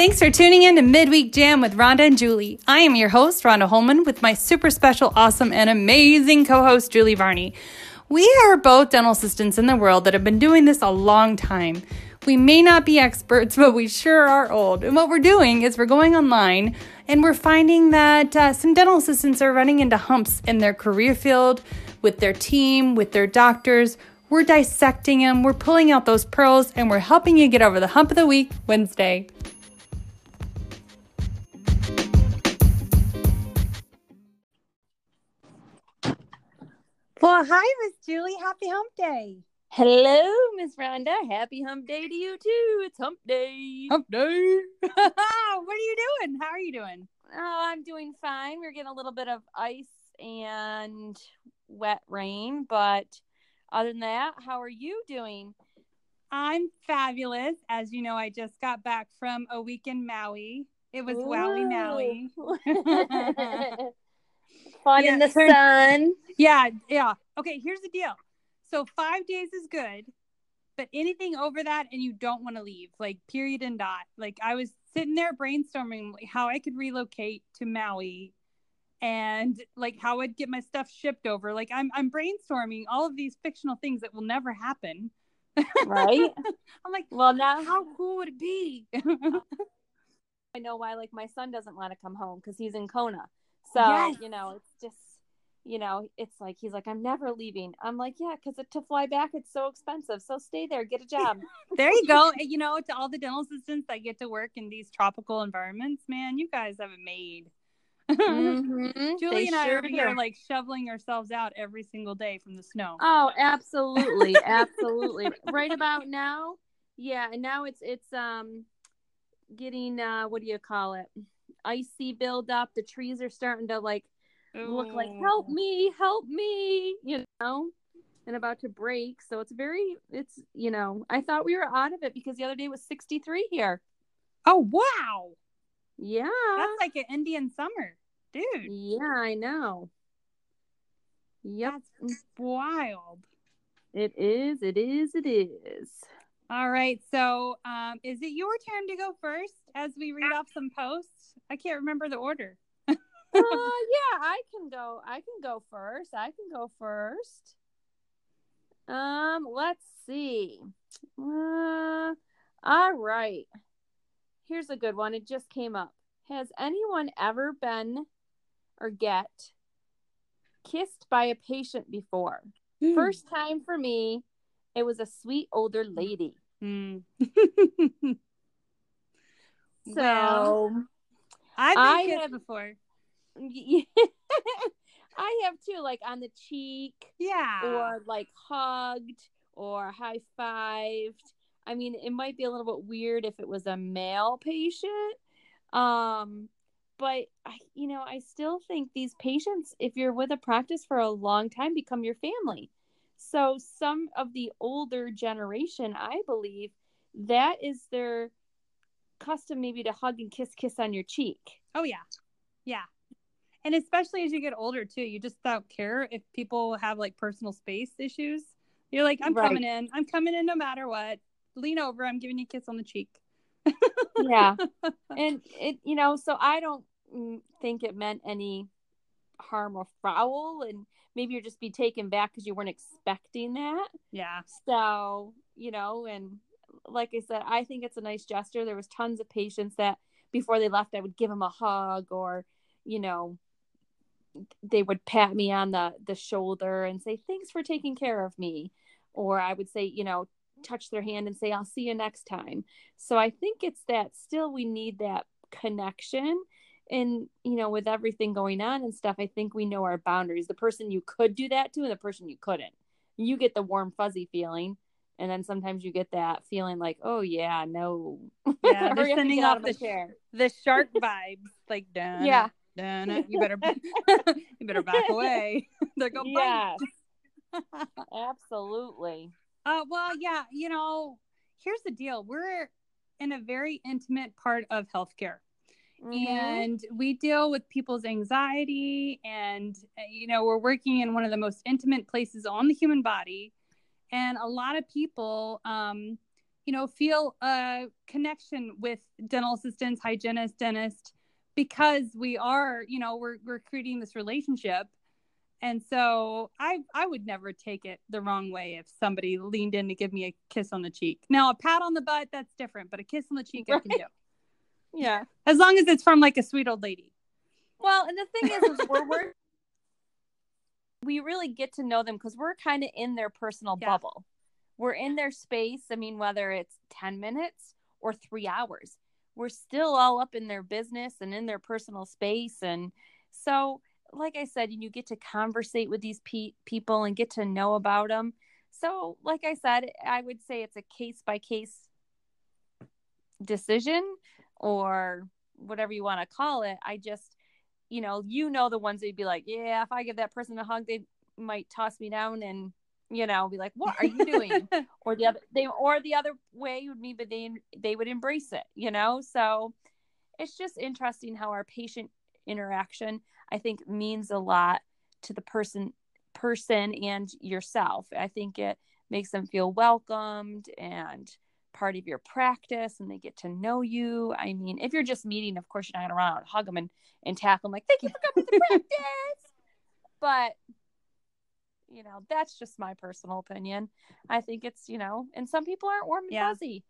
Thanks for tuning in to Midweek Jam with Rhonda and Julie. I am your host, Rhonda Holman, with my super special, awesome, and amazing co host, Julie Varney. We are both dental assistants in the world that have been doing this a long time. We may not be experts, but we sure are old. And what we're doing is we're going online and we're finding that uh, some dental assistants are running into humps in their career field, with their team, with their doctors. We're dissecting them, we're pulling out those pearls, and we're helping you get over the hump of the week Wednesday. Well, hi, Miss Julie. Happy Hump Day. Hello, Miss Rhonda. Happy hump day to you too. It's hump day. Hump Day. what are you doing? How are you doing? Oh, I'm doing fine. We're getting a little bit of ice and wet rain, but other than that, how are you doing? I'm fabulous. As you know, I just got back from a week in Maui. It was Wowie Maui. Fun Yeah, in the sun. Yeah, yeah. Okay, here's the deal. So five days is good, but anything over that and you don't want to leave, like period and dot. Like I was sitting there brainstorming how I could relocate to Maui and like how I'd get my stuff shipped over. Like I'm I'm brainstorming all of these fictional things that will never happen. Right? I'm like, well, now how cool would it be? I know why. Like my son doesn't want to come home because he's in Kona. So Yes. you know, it's just you know, it's like he's like, I'm never leaving. I'm like, yeah, because to fly back, it's so expensive. So stay there, get a job. there you go. You know, to all the dental assistants that get to work in these tropical environments, man, you guys have it made. Mhm. Julie They and I sure are here like shoveling ourselves out every single day from the snow. Oh, absolutely, absolutely. right about now, yeah, and now it's it's um getting uh what do you call it? Icy buildup. The trees are starting to like look like help me, help me, you know, and about to break. So it's very it's you know, I thought we were out of it because the other day was 63 here. Oh wow, Yeah. that's like an Indian summer, dude. yeah, I know. Yep. That's wild. It is, it is, it is. All right, so um, is it your turn to go first as we read off some posts? I can't remember the order. uh, yeah, I can go. I can go first. I can go first. Um, let's see. Uh, all right. Here's a good one. It just came up. Has anyone ever been or get kissed by a patient before? First time for me. It was a sweet older lady. Hmm. So Well, I've been I kissed have- before. I have too, like on the cheek. Yeah. or like hugged or high fived. I mean, it might be a little bit weird if it was a male patient. Um, but I, you know, I still think these patients, if you're with a practice for a long time, become your family. So some of the older generation, I believe, that is their custom maybe to hug and kiss kiss on your cheek. Oh yeah, yeah, and especially as you get older too, you just don't care if people have like personal space issues. You're like, I'm Right. coming in. I'm coming in no matter what. Lean over. I'm giving you a kiss on the cheek. yeah and it you know so i don't mm, think it meant any harm or foul and maybe you're just be taken back because you weren't expecting that Yeah. so you know and like i said i think it's a nice gesture. There was tons of patients that before they left i would give them a hug or you know they would pat me on the the shoulder and say thanks for taking care of me. Or i would say you know touch their hand and say i'll see you next time. So i think it's that still we need that connection and you know with everything going on and stuff i think we know our boundaries. The person you could do that to and the person you couldn't. You get the warm fuzzy feeling and then sometimes you get that feeling like oh yeah no Yeah, they're Hurry up and sending off of the chair the shark vibes. Like, dun, yeah dun, you better, you better back away. They're going bite. absolutely. Uh, well, yeah, you know, here's the deal. We're in a very intimate part of healthcare. Mhm. and we deal with people's anxiety and uh, you know we're working in one of the most intimate places on the human body and a lot of people um, you know feel a connection with dental assistants hygienists dentists because we are you know we're, we're creating this relationship and so I I would never take it the wrong way if somebody leaned in to give me a kiss on the cheek. Now a pat on the butt that's different, but a kiss on the cheek I can do Yeah. as long as it's from like a sweet old lady. Well, and the thing is, is we're, we're we really get to know them because we're kind of in their personal Yeah. bubble. We're in their space. I mean, whether it's ten minutes or three hours, we're still all up in their business and in their personal space. And so, like I said, you get to conversate with these pe- people and get to know about them. So, like I said, I would say it's a case by case decision or whatever you want to call it. I just, you know, you know the ones that'd be like, yeah, if I give that person a hug, they might toss me down and, you know, be like, what are you doing? or the other they or the other way would be, but they they would embrace it, you know. So it's just interesting how our patient interaction, I think, means a lot to the person person and yourself. I think it makes them feel welcomed and part of your practice and they get to know you. I mean, if you're just meeting, of course, you're not going to run out and hug them and, and tackle them like, thank you for coming to practice. But, you know, that's just my personal opinion. I think it's, you know, and some people aren't warm and Yeah. fuzzy.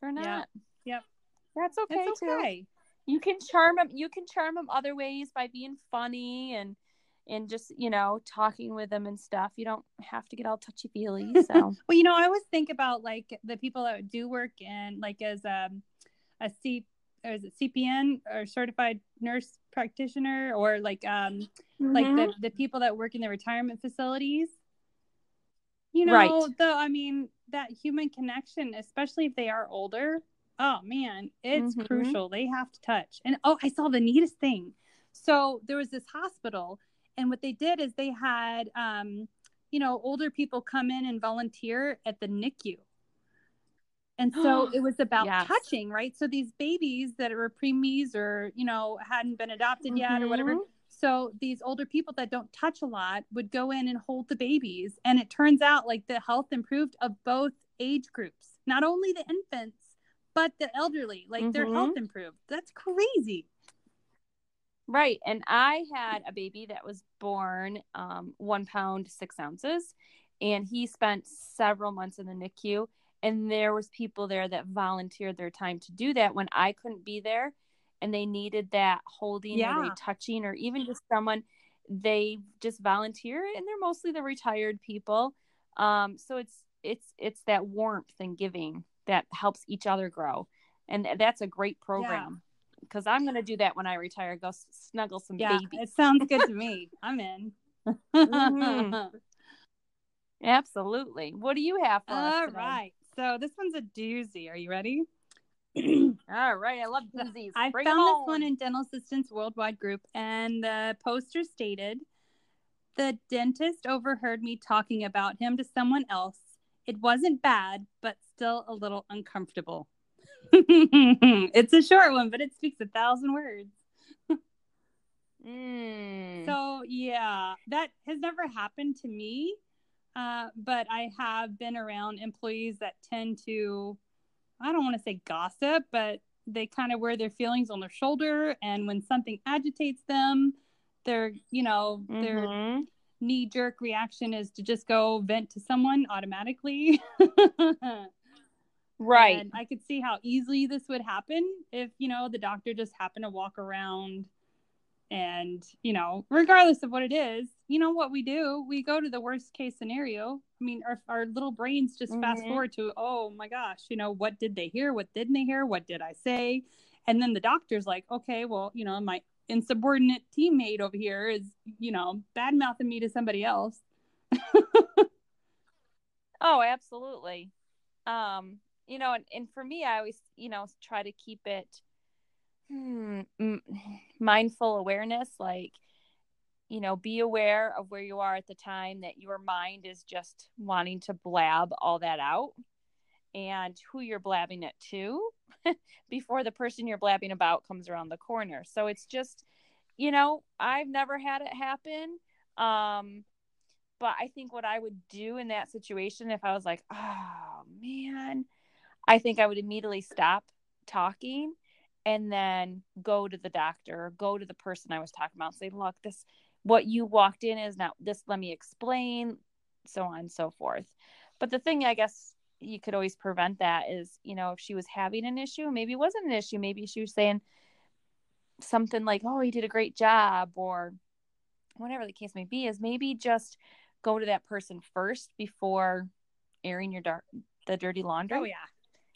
They're Yeah. not. Yep. That's okay, it's too. okay. You can charm them. You can charm them other ways by being funny and and just you know talking with them and stuff. You don't have to get all touchy feely. So Well, you know, I always think about like the people that do work in like as um, a C or is it CPN or certified nurse practitioner or like um like Mhm. the, the people that work in the retirement facilities. You know, Right. though I mean that human connection, especially if they are older, oh man, it's Mhm. crucial. They have to touch. And oh, I saw the neatest thing. So there was this hospital, and what they did is they had um, you know, older people come in and volunteer at the NICU. And so it was about Yes. touching, right? So these babies that were preemies or, you know, hadn't been adopted yet or whatever. Mhm. So these older people that don't touch a lot would go in and hold the babies. And it turns out like the health improved of both age groups, not only the infants, but the elderly, like their Mhm. health improved. That's crazy. Right. And I had a baby that was born um, one pound, six ounces, and he spent several months in the NICU. And there was people there that volunteered their time to do that when I couldn't be there and they needed that holding or Yeah. they touching or even just someone they just volunteer and they're mostly the retired people. Um, so it's it's it's that warmth and giving that helps each other grow. And that's a great program because I'm going to do that when I retire. Go snuggle some Yeah. babies. It sounds good to me. I'm in. Mhm. Absolutely. What do you have for us All right. So this one's a doozy. Are you ready? All right. I love doozies. I Bring found this one in Dental Assistants Worldwide Group, and the poster stated The dentist overheard me talking about him to someone else. It wasn't bad, but still a little uncomfortable. it's a short one, but it speaks a thousand words. Mm. So, yeah, that has never happened to me. Uh, but I have been around employees that tend to, I don't want to say gossip, but they kind of wear their feelings on their shoulder. And when something agitates them, their, you know, their Mhm. knee jerk reaction is to just go vent to someone automatically. Right. And I could see how easily this would happen if, you know, the doctor just happened to walk around and, you know, regardless of what it is, you know what we do? We go to the worst case scenario. I mean, our, our little brains just fast Mhm. forward to, oh my gosh, you know, what did they hear? What didn't they hear? What did I say? And then the doctor's like, okay, well, you know, my insubordinate teammate over here is, you know, bad mouthing me to somebody else. Oh, absolutely. Um, you know, and, and for me, I always, you know, try to keep it hmm, mindful awareness. Like, you know, be aware of where you are at the time that your mind is just wanting to blab all that out and who you're blabbing it to before the person you're blabbing about comes around the corner. So it's just, you know, I've never had it happen. Um, but I think what I would do in that situation, if I was like, oh man, I think I would immediately stop talking and then go to the doctor, or go to the person I was talking about, say, look, this, what you walked in is not this, let me explain, so on and so forth. But the thing I guess you could always prevent that is, you know, if she was having an issue, maybe it wasn't an issue, maybe she was saying something like, oh, he did a great job, or whatever the case may be, is maybe just go to that person first before airing your dark the dirty oh, laundry. Oh yeah.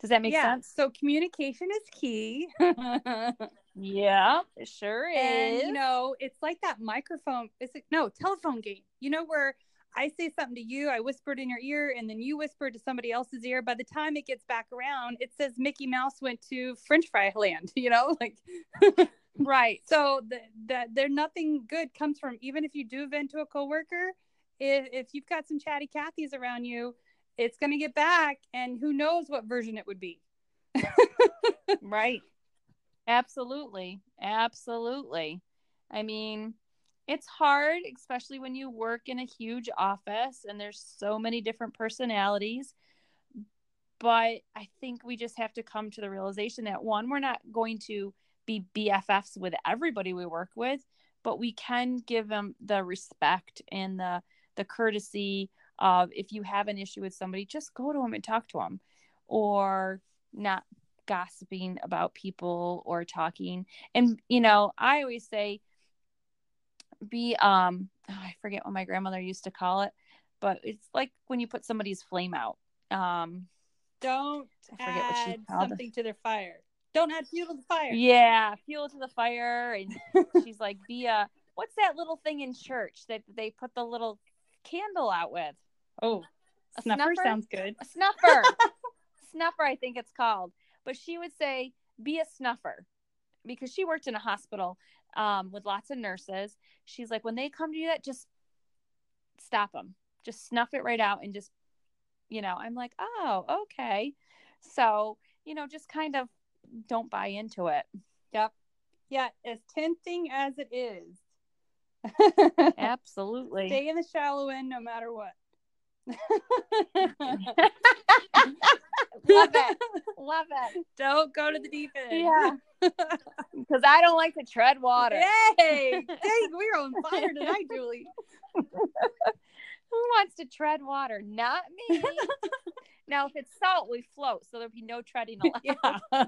Does that make yeah. sense? So communication is key. Yeah, it sure and is. you know, it's like that microphone. Is it no telephone game? You know where I say something to you, I whispered in your ear, and then you whispered to somebody else's ear. By the time it gets back around, it says Mickey Mouse went to French fry land. You know, like right. so that that there nothing good comes from even if you do vent to a coworker. If if you've got some chatty Cathys around you, it's gonna get back, and who knows what version it would be. Right. Absolutely. Absolutely. I mean, it's hard, especially when you work in a huge office and there's so many different personalities. But I think we just have to come to the realization that one, we're not going to be BFFs with everybody we work with, but we can give them the respect and the the courtesy of if you have an issue with somebody, just go to them and talk to them, or not gossiping about people or talking. And you know, I always say, be um, oh, I forget what my grandmother used to call it, but it's like when you put somebody's flame out. Um, Don't I forget what she add called it. something to their fire. Don't add fuel to the fire. Yeah, fuel to the fire. And she's like, be a what's that little thing in church that they put the little candle out with? Oh, A snuffer, snuffer? sounds good. A snuffer. snuffer, I think it's called. But she would say, be a snuffer because she worked in a hospital um, with lots of nurses. She's like, when they come to you, that just stop them. Just snuff it right out and just, you know, I'm like, oh, okay. So, you know, just kind of don't buy into it. Yep. Yeah, as tempting as it is. Absolutely. Stay in the shallow end no matter what. Love it. Love it. Don't go to the deep end. Yeah. Because I don't like to tread water. Yay! Dang, we're on fire tonight, Julie. Who wants to tread water? Not me. now, if it's salt, we float, so there'll be no treading allowed. Yeah.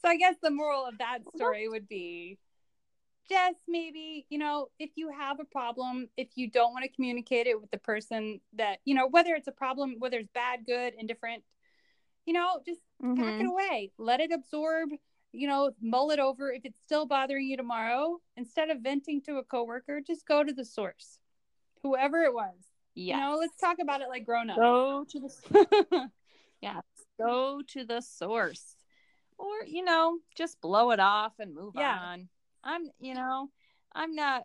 so I guess the moral of that story would be just maybe, you know, if you have a problem, if you don't want to communicate it with the person that, you know, whether it's a problem, whether it's bad, good, indifferent, you know, just pack it Mhm. away. Let it absorb, you know, mull it over. If it's still bothering you tomorrow, instead of venting to a coworker, just go to the source. Whoever it was. Yeah. You know, let's talk about it like grown up. Go to the yeah. Go to the source, or you know, just blow it off and move Yeah. on. I'm, you know, I'm not.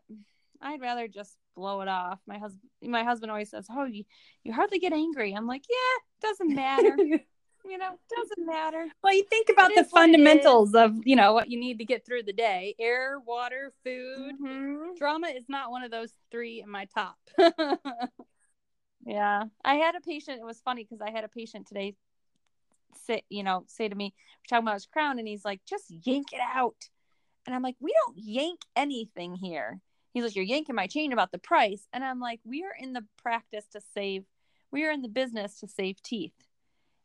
I'd rather just blow it off. My husband, my husband always says, "Oh, you, you hardly get angry." I'm like, "Yeah, doesn't matter. you know, doesn't matter." Well, you think about It the is what it fundamentals of, you know, what you need to get through the day air, water, food. Mhm. Drama is not one of those three in my top. Yeah. I had a patient, it was funny because I had a patient today sit, you know, say to me, we're talking about his crown, and he's like, just yank it out. And I'm like, we don't yank anything here. He's like, you're yanking my chain about the price. And I'm like, we are in the practice to save, we are in the business to save teeth.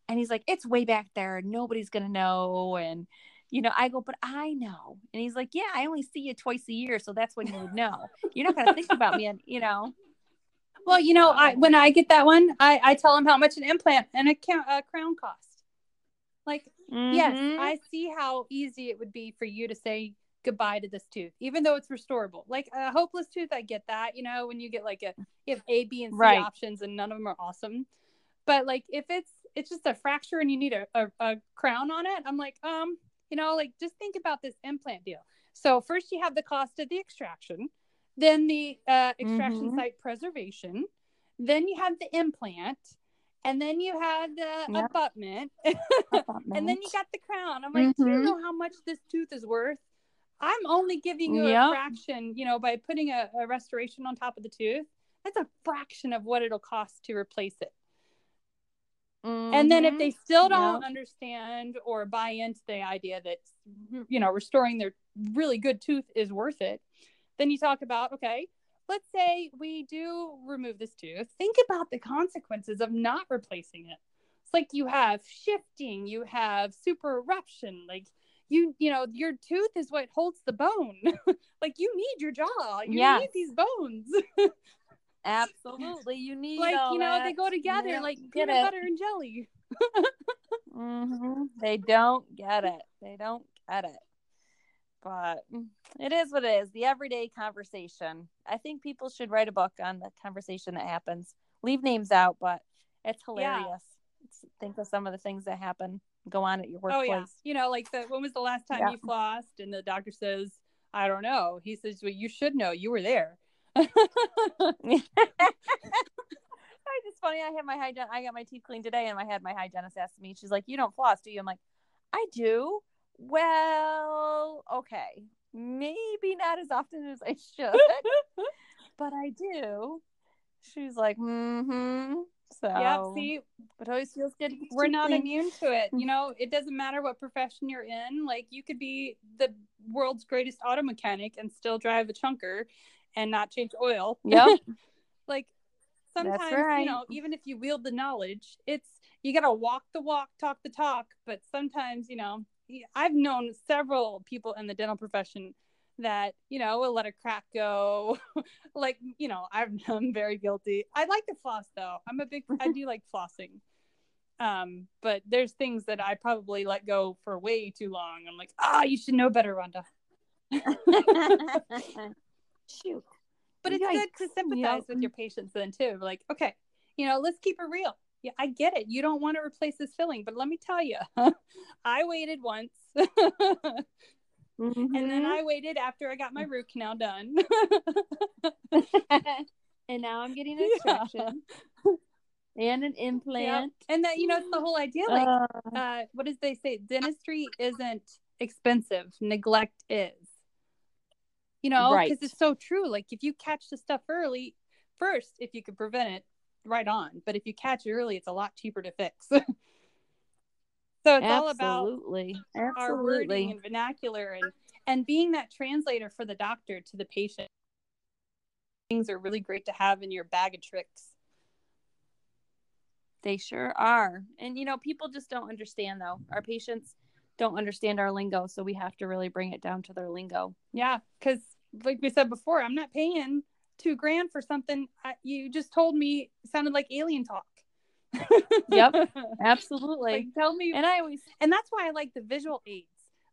And he's like, it's way back there. Nobody's going to know. And, you know, I go, but I know. And he's like, yeah, I only see you twice a year. So that's when you would know. You're not going to think about me. And, you know, well, you know, I when I get that one, I, I tell them how much an implant and a, ca- a crown cost. Like, yes, Mhm. I see how easy it would be for you to say goodbye to this tooth, even though it's restorable. Like a hopeless tooth, I get that. You know, when you get like a you have A, B, and C Right. options, and none of them are awesome. But like if it's it's just a fracture and you need a, a, a crown on it, I'm like, um, you know, like just think about this implant deal. So first you have the cost of the extraction, then the uh, extraction Mhm. site preservation, then you have the implant, and then you have the Yep. abutment, and then you got the crown. I'm like, do you Mhm. know how much this tooth is worth? I'm only giving you a fraction, you know, by putting a, a restoration on top of the tooth. That's a fraction of what it'll cost to replace it. And then if Mhm. they still don't Yep. understand or buy into the idea that you know restoring their really good tooth is worth it, then you talk about okay, let's say we do remove this tooth. Think about the consequences of not replacing it. It's like you have shifting, you have super eruption, like you you know your tooth is what holds the bone. like you need your jaw, you Yes. need these bones. Absolutely, you need like you know they go together They like peanut it. butter and jelly. hmm They don't get it. They don't get it. But it is what it is. The everyday conversation. I think people should write a book on the conversation that happens. Leave names out, but it's hilarious. It's- think of some of the things that happen, go on at your workplace. Oh yeah. You know, like the when was the last time Yeah. you flossed? And the doctor says, I don't know. He says, Well, you should know. You were there. it's funny. I had my hygiene. I got my teeth cleaned today, and I had my hygienist ask me. She's like, "You don't floss, do you?" I'm like, "I do." Well, okay, maybe not as often as I should, but I do. She's like, Mm "Hmm." So yeah. See, but it always feels good. we're not immune to it. Mm. You know, it doesn't matter what profession you're in. Like you could be the world's greatest auto mechanic and still drive a chunker and not change oil. Yep. like sometimes right. you know even if you wield the knowledge it's you gotta walk the walk talk the talk but sometimes you know i've known several people in the dental profession that you know will let a crack go. Like you know i'm, I'm very guilty. I like to floss though. I'm a big i do like flossing. Um but there's things that i probably let go for way too long. I'm like ah you should know better rhonda. Shoot. but it's good to sympathize Yep. with your patients then too. Like okay you know let's keep it real. Yeah i get it. You don't want to replace this filling but let me tell you i waited once and then i waited after i got my root canal done and now I'm getting an Yeah. extraction and an Yeah. implant. and that you know it's the whole idea like Uh, uh what does they say dentistry isn't expensive neglect is you know because Right. it's so true like if you catch the stuff early first if you could prevent it right on but if you catch it early it's a lot cheaper to fix so it's all about absolutely, our wording and vernacular and and being that translator for the doctor to the patient things are really great to have in your bag of tricks They sure are, and you know, people just don't understand though. Our patients don't understand our lingo, so we have to really bring it down to their lingo. Yeah, because like we said before, I'm not paying two grand for something I, you just told me sounded like alien talk. Yep. Absolutely. like tell me, and I always and that's why I like the visual aids.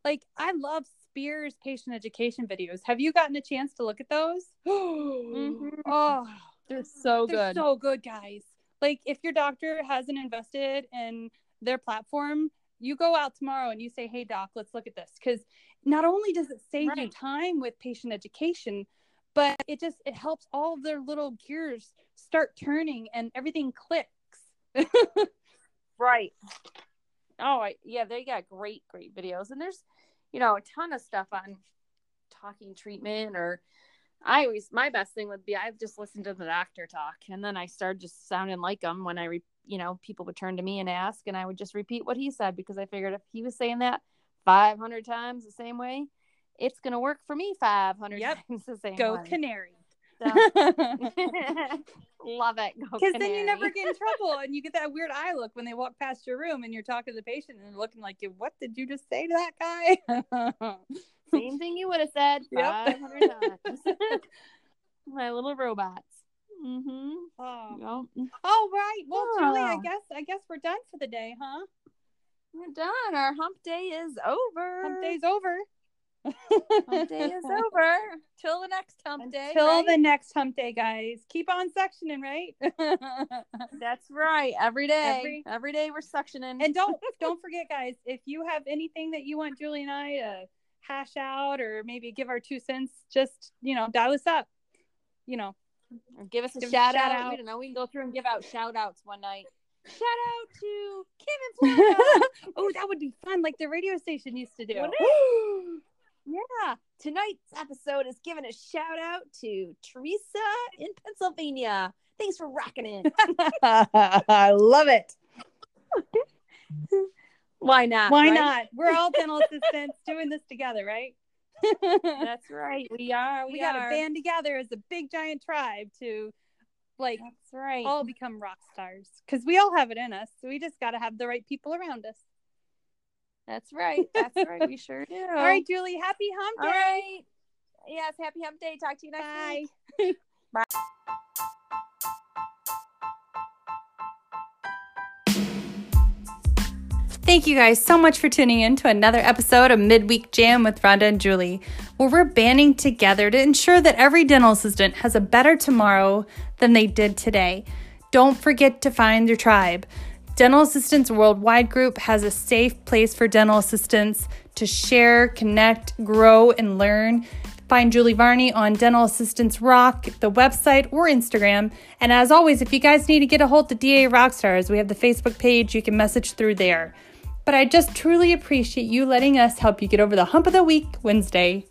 Like I love Spears patient education videos. Have you gotten a chance to look at those? Mhm. Oh, they're so they're good. so good, guys. Like if your doctor hasn't invested in their platform, you go out tomorrow and you say, "Hey, doc, let's look at this," because not only does it save you time with patient education, but it just it helps all of their little gears start turning and everything clicks. Right. Oh, I, yeah, they got great, great videos, and there's, you know, a ton of stuff on talking treatment. Or I always, my best thing would be I've just listened to the doctor talk, and then I started just sounding like him when I, re, you know, people would turn to me and ask, and I would just repeat what he said because I figured if he was saying that 500 times the same way, it's gonna work for me 500 Yep. times the same Go way. canary. So- Love it. Because then you never get in trouble and you get that weird eye look when they walk past your room and you're talking to the patient and they're looking like, what did you just say to that guy? Same thing you would have said Yep. 500 times. My little robots. Mm-hmm. oh. Yep. oh, right. Well, Julie, I Oh. guess I guess we're done for the day, huh? We're done. Our hump day is over. Hump day's over. Hump day is over. Till the next hump day. Till right? the next hump day, guys. Keep on suctioning, right? That's right. Every day. Every- Every, day we're suctioning. and don't don't forget, guys, if you have anything that you want Julie and I to hash out or maybe give our two cents, just you know, dial us up. you know, Or give us a Give a shout, shout out. out. We don't know. We can go through and give out shout outs one night. Shout out to Kim in Florida. oh, that would be fun, like the radio station used to do. Wouldn't it? yeah. Tonight's episode is giving a shout out to Teresa in Pennsylvania. Thanks for rocking it. I love it. Why not? Why right? not? We're all dental assistants doing this together, right? That's right. We are. We, we got to band together as a big giant tribe to like That's right. all become rock stars because we all have it in us. So we just got to have the right people around us. That's right. That's right. We sure do. All right, Julie, happy hump day. right. Yes. Happy Hump Day. Talk to you next week. Bye. week. Thank you guys so much for tuning in to another episode of Midweek Jam with Rhonda and Julie, where we're banding together to ensure that every dental assistant has a better tomorrow than they did today. Don't forget to find your tribe. Dental Assistants Worldwide Group has a safe place for dental assistants to share, connect, grow, and learn. Find Julie Varney on Dental Assistants Rock, the website, or Instagram. And as always, if you guys need to get a hold of DA Rockstars, we have the Facebook page. You can message through there. But I just truly appreciate you letting us help you get over the hump of the week Wednesday.